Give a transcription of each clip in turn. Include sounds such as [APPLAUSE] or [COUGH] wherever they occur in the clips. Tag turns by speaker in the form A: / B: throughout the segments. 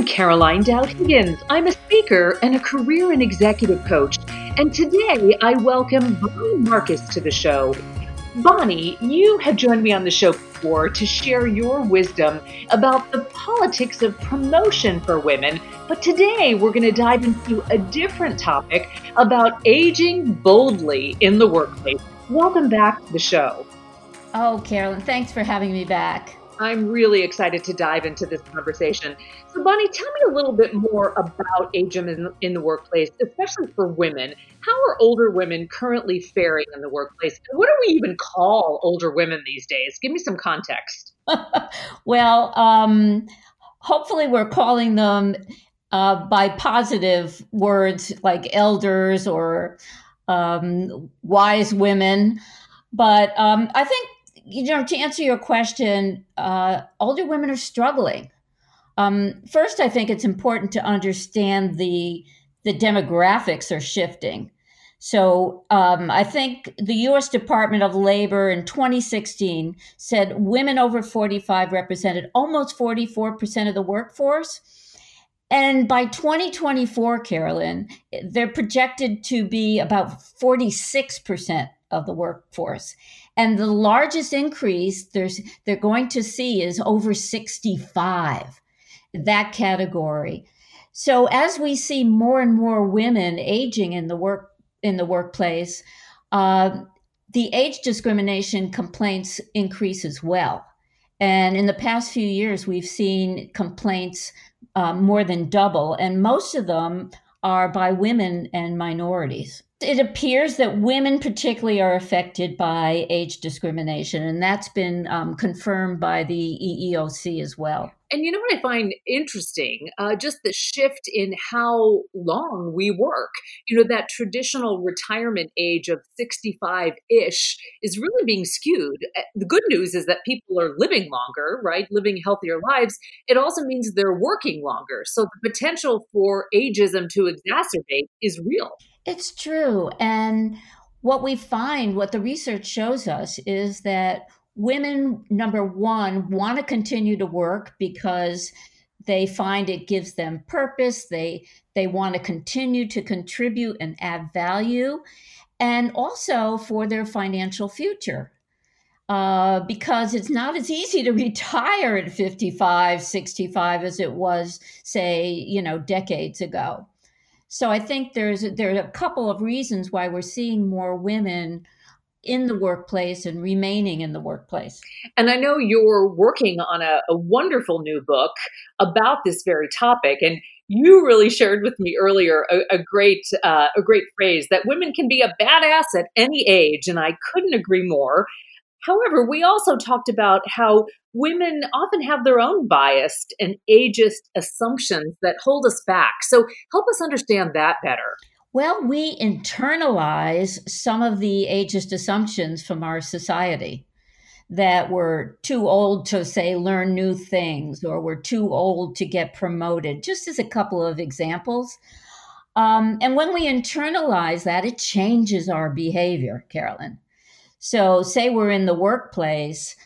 A: I'm Caroline Dowd Higgins. I'm a speaker and a career and executive coach. And today I welcome Bonnie Marcus to the show. Bonnie, you have joined me on the show before to share your wisdom about the politics of promotion for women. But today we're going to dive into a different topic about aging boldly in the workplace. Welcome back to the show.
B: Oh, Carolyn, thanks for having me back.
A: I'm really excited to dive into this conversation. So, Bonnie, tell me a little bit more about ageism in, in the workplace, especially for women. How are older women currently faring in the workplace? What do we even call older women these days? Give me some context. [LAUGHS]
B: well, um, hopefully, we're calling them uh, by positive words like elders or um, wise women. But um, I think you know, to answer your question, uh, older women are struggling. Um, first, I think it's important to understand the the demographics are shifting. So um, I think the U.S. Department of Labor in 2016 said women over 45 represented almost 44 percent of the workforce. And by 2024, Carolyn, they're projected to be about 46% of the workforce. And the largest increase there's they're going to see is over 65, that category. So as we see more and more women aging in the work in the workplace, uh, the age discrimination complaints increase as well. And in the past few years, we've seen complaints uh, more than double, and most of them are by women and minorities it appears that women particularly are affected by age discrimination, and that's been um, confirmed by the EEOC as well.
A: And you know what I find interesting? Uh, just the shift in how long we work. You know, that traditional retirement age of 65 ish is really being skewed. Uh, the good news is that people are living longer, right? Living healthier lives. It also means they're working longer. So the potential for ageism to exacerbate is real.
B: It's true. And what we find, what the research shows us, is that women, number one, want to continue to work because they find it gives them purpose. They they want to continue to contribute and add value, and also for their financial future. Uh, because it's not as easy to [LAUGHS] retire at 55, 65 as it was, say, you know, decades ago. So I think there's there are a couple of reasons why we're seeing more women in the workplace and remaining in the workplace.
A: And I know you're working on a, a wonderful new book about this very topic, and you really shared with me earlier a, a great uh, a great phrase that women can be a badass at any age, and I couldn't agree more. However, we also talked about how women often have their own biased and ageist assumptions that hold us back. So help us understand that better.
B: Well, we internalize some of the ageist assumptions from our society that we're too old to say learn new things or we're too old to get promoted, just as a couple of examples. Um, and when we internalize that, it changes our behavior, Carolyn. So, say we're in the workplace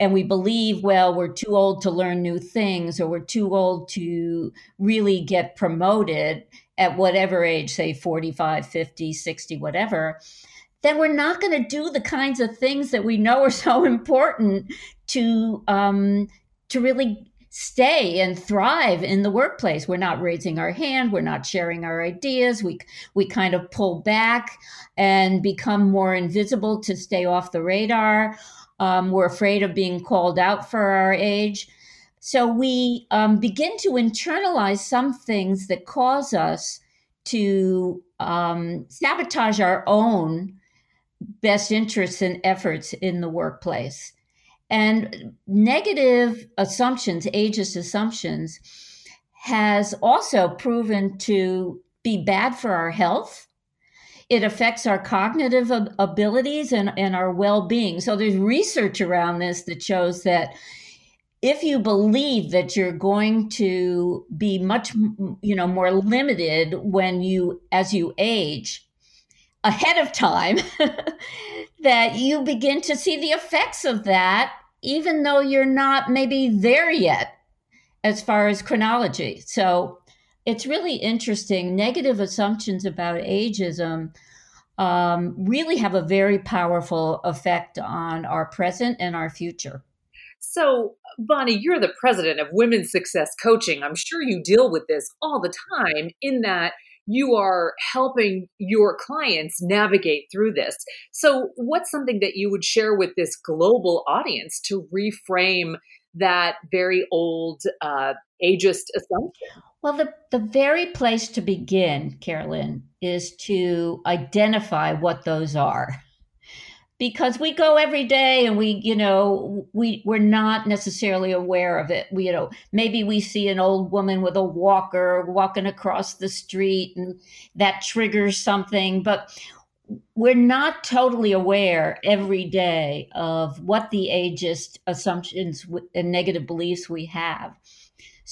B: and we believe, well, we're too old to learn new things or we're too old to really get promoted at whatever age, say 45, 50, 60, whatever, then we're not going to do the kinds of things that we know are [LAUGHS] so important to um, to really stay and thrive in the workplace. We're not raising our hand, we're not sharing our ideas. We we kind of pull back and become more invisible to stay off the radar. Um, we're afraid of being called out for our age. So we um, begin to internalize some things that cause us to um, sabotage our own best interests and efforts in the workplace. And negative assumptions, ageist assumptions, has also proven to be bad for our health. It affects our cognitive abilities and, and our well being. So, there's research around this that shows that if you believe that you're going to be much you know more limited when you as you age ahead of time [LAUGHS] that you begin to see the effects of that even though you're not maybe there yet as far as chronology. So it's really interesting. Negative assumptions about ageism um, really have a very powerful effect on our present and our future.
A: So, Bonnie, you're the president of Women's Success Coaching. I'm sure you deal with this all the time in that you are helping your clients navigate through this. So, what's something that you would share with this global audience to reframe that very old uh, ageist assumption?
B: Well, the, the very place to begin, Carolyn, is to identify what those are. Because we go every day and we, you know, we we're not necessarily aware of it. We, you know, maybe we see an old woman with a walker walking across the street and that triggers something, but we're not totally aware every day of what the ageist assumptions and negative beliefs we have.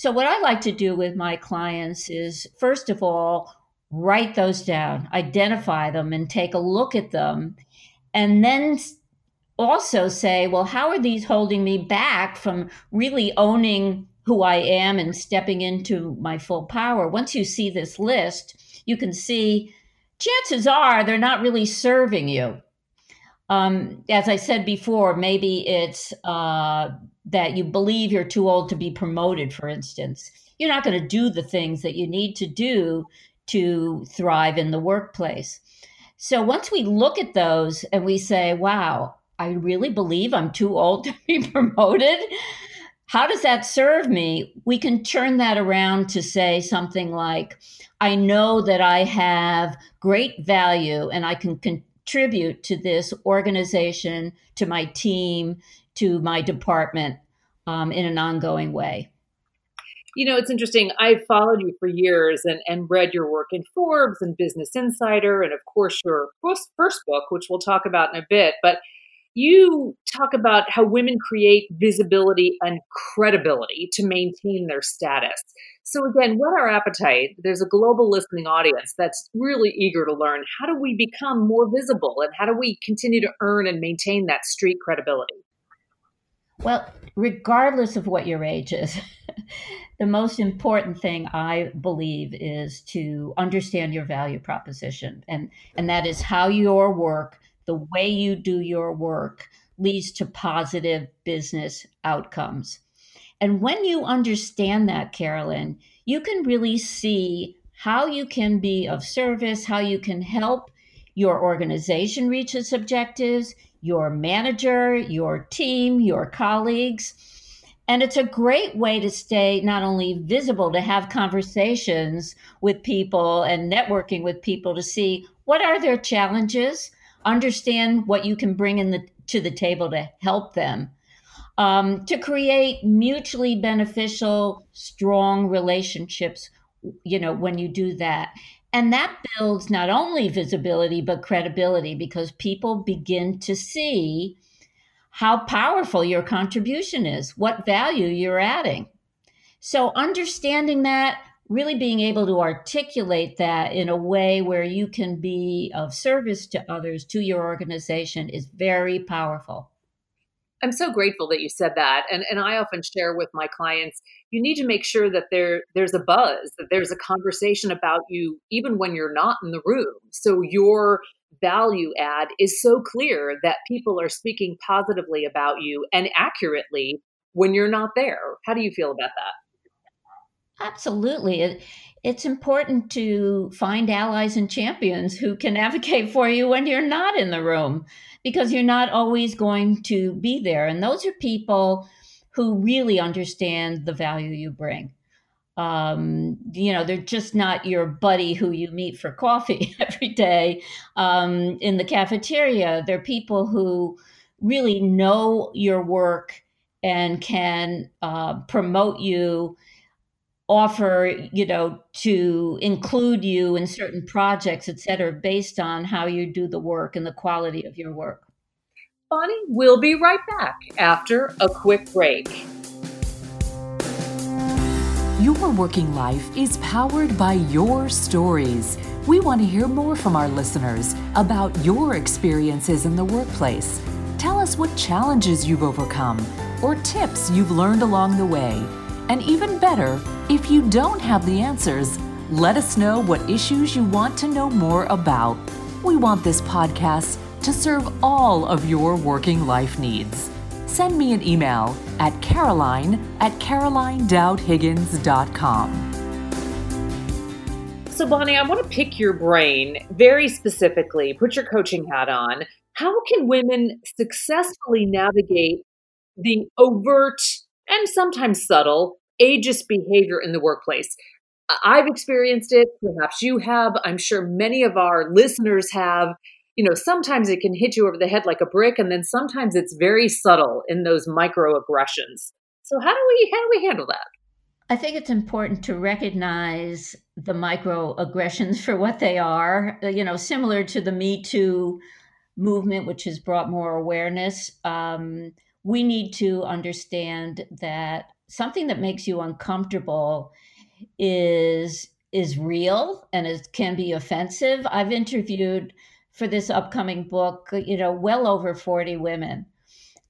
B: So, what I like to do with my clients is, first of all, write those down, identify them, and take a look at them. And then also say, well, how are these holding me back from really owning who I am and stepping into my full power? Once you see this list, you can see chances are they're not really serving you. Um, as I said before, maybe it's uh, that you believe you're too old to be promoted, for instance. You're not going to do the things that you need to do to thrive in the workplace. So once we look at those and we say, wow, I really believe I'm too old [LAUGHS] to be promoted. How does that serve me? We can turn that around to say something like, I know that I have great value and I can contribute to this organization, to my team, to my department um, in an ongoing way.
A: You know, it's interesting. I've followed you for years and, and read your work in Forbes and Business Insider, and of course, your first, first book, which we'll talk about in a bit. But you talk about how women create visibility and credibility to maintain their status. So, again, what our appetite? There's a global listening audience that's really eager to learn how do we become more visible and how do we continue to earn and maintain that street credibility?
B: Well, regardless of what your age is, [LAUGHS] the most important thing I believe is to understand your value proposition. And, and that is how your work, the way you do your work, leads to positive business outcomes. And when you understand that, Carolyn, you can really see how you can be of service, how you can help your organization reach its objectives, your manager, your team, your colleagues. And it's a great way to stay not only visible, to have conversations with people and networking with people to see what are their challenges, understand what you can bring in the, to the table to help them um, to create mutually beneficial, strong relationships. You know, when you do that. And that builds not only visibility, but credibility because people begin to see how powerful your contribution is, what value you're adding. So, understanding that, really being able to articulate that in a way where you can be of service to others, to your organization, is very powerful.
A: I'm so grateful that you said that. And and I often share with my clients, you need to make sure that there there's a buzz, that there's a conversation about you even when you're not in the room. So your value add is so clear that people are speaking positively about you and accurately when you're not there. How do you feel about that?
B: Absolutely. It, it's important to find allies and champions who can [LAUGHS] advocate for you when you're not in the room because you're not always going to be there. And those are people who really understand the value you bring. Um, you know, they're just not your buddy who you meet for coffee [LAUGHS] every day um, in the cafeteria. They're people who really know your work and can uh, promote you offer you know to include you in certain projects et cetera based on how you do the work and the quality of your work.
A: Bonnie we'll be right back after a quick break.
C: Your working life is powered by your stories. We want to hear more from our listeners about your experiences in the workplace. Tell us what challenges you've overcome or tips you've learned along the way And even better, if you don't have the answers, let us know what issues you want to know more about. We want this podcast to serve all of your working life needs. Send me an email at caroline at carolinedowdhiggins.com.
A: So, Bonnie, I want to pick your brain very specifically, put your coaching hat on. How can women successfully navigate the overt and sometimes subtle ageist behavior in the workplace? I've experienced it, perhaps you have. I'm sure many of our listeners have. You know, sometimes it can hit you over the head like a brick, and then sometimes it's very subtle in those microaggressions. So how do we how do we handle that?
B: I think it's important to recognize the microaggressions [LAUGHS] for what they are, uh, you know, similar to the Me Too movement, which has brought more awareness. Um, we need to understand that something that makes you uncomfortable is is real and it can be offensive. I've interviewed for this upcoming book, you know, well over 40 women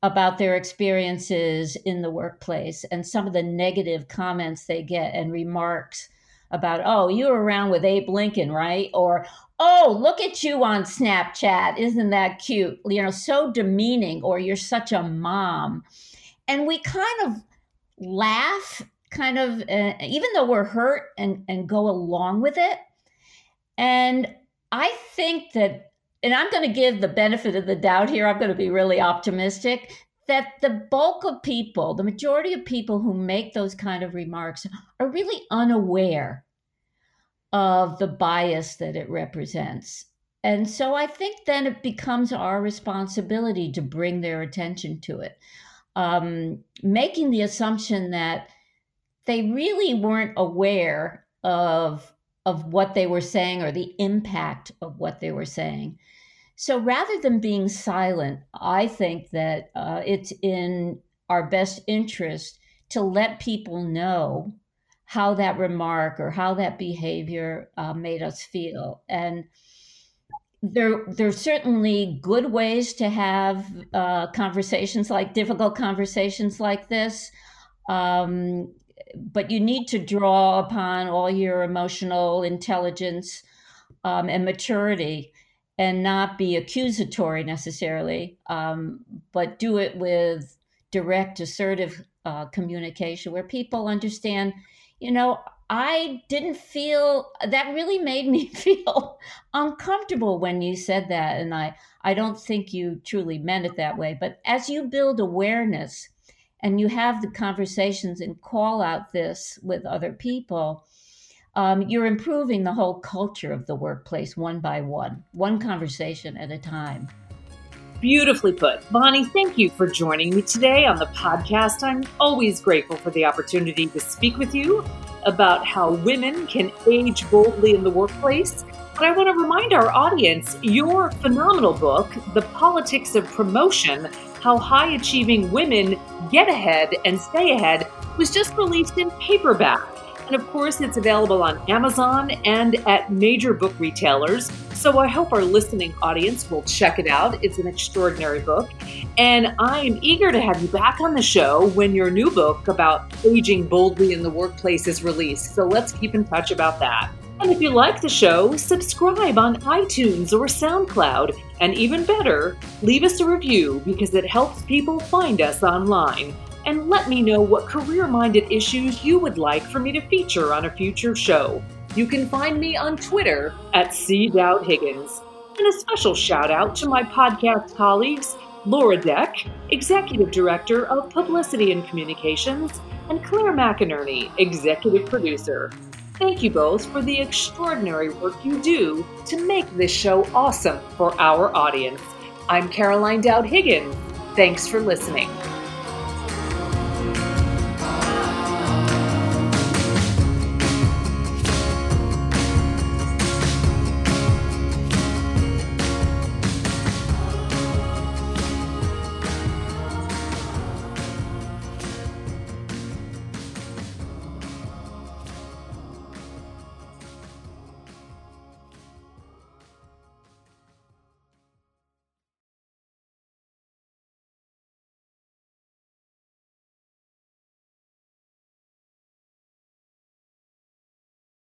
B: about their experiences in the workplace and some of the negative comments they get and remarks about, oh, you were around with Abe Lincoln, right? Or, oh, look at you on Snapchat. Isn't that cute? You know, so demeaning, or you're such a mom. And we kind of laugh, kind of, uh, even though we're hurt and, and go along with it. And I think that and I'm going to give the benefit of the doubt here. I'm going to be really optimistic that the bulk of people, the majority of people who make those kind of remarks, are really unaware of the bias that it represents. And so I think then it becomes our responsibility to bring their attention to it, um, making the assumption that they really weren't aware of of what they were saying or the impact of what they were saying. So rather than being silent, I think that uh, it's in our best interest to let people know how that remark or how that behavior uh, made us feel. And there, there's certainly good ways to have uh, conversations like difficult conversations like this. Um, but you need to draw upon all your emotional intelligence um, and maturity and not be accusatory necessarily, um, but do it with direct, assertive uh, communication where people understand, you know, I didn't feel that really made me [LAUGHS] feel uncomfortable when you said that. And I, I don't think you truly meant it that way. But as you build awareness, and you have the conversations and call out this with other people, um, you're improving the whole culture of the workplace one by one, one conversation at a time.
A: Beautifully put. Bonnie, thank you for joining me today on the podcast. I'm always grateful for the opportunity to speak with you about how women can age boldly in the workplace. But I want to remind our audience your phenomenal book, The Politics of Promotion how high achieving women get ahead and stay ahead was just released in paperback. And of course, it's available on Amazon and at major book retailers. So I hope our listening audience will check it out. It's an extraordinary book. And I'm eager to have you back on the show when your new book about aging boldly in the workplace is released. So let's keep in touch about that. And if you like the show, subscribe on iTunes or SoundCloud. And even better, leave us a review because it helps people find us online. And let me know what career minded issues you would like for me to feature on a future show. You can find me on Twitter at C. Dowd Higgins. And a special shout out to my podcast colleagues, Laura Deck, Executive Director of Publicity and Communications, and Claire McInerney, Executive Producer. Thank you both for the extraordinary work you do to make this show awesome for our audience. I'm Caroline Dowd Higgins. Thanks for listening.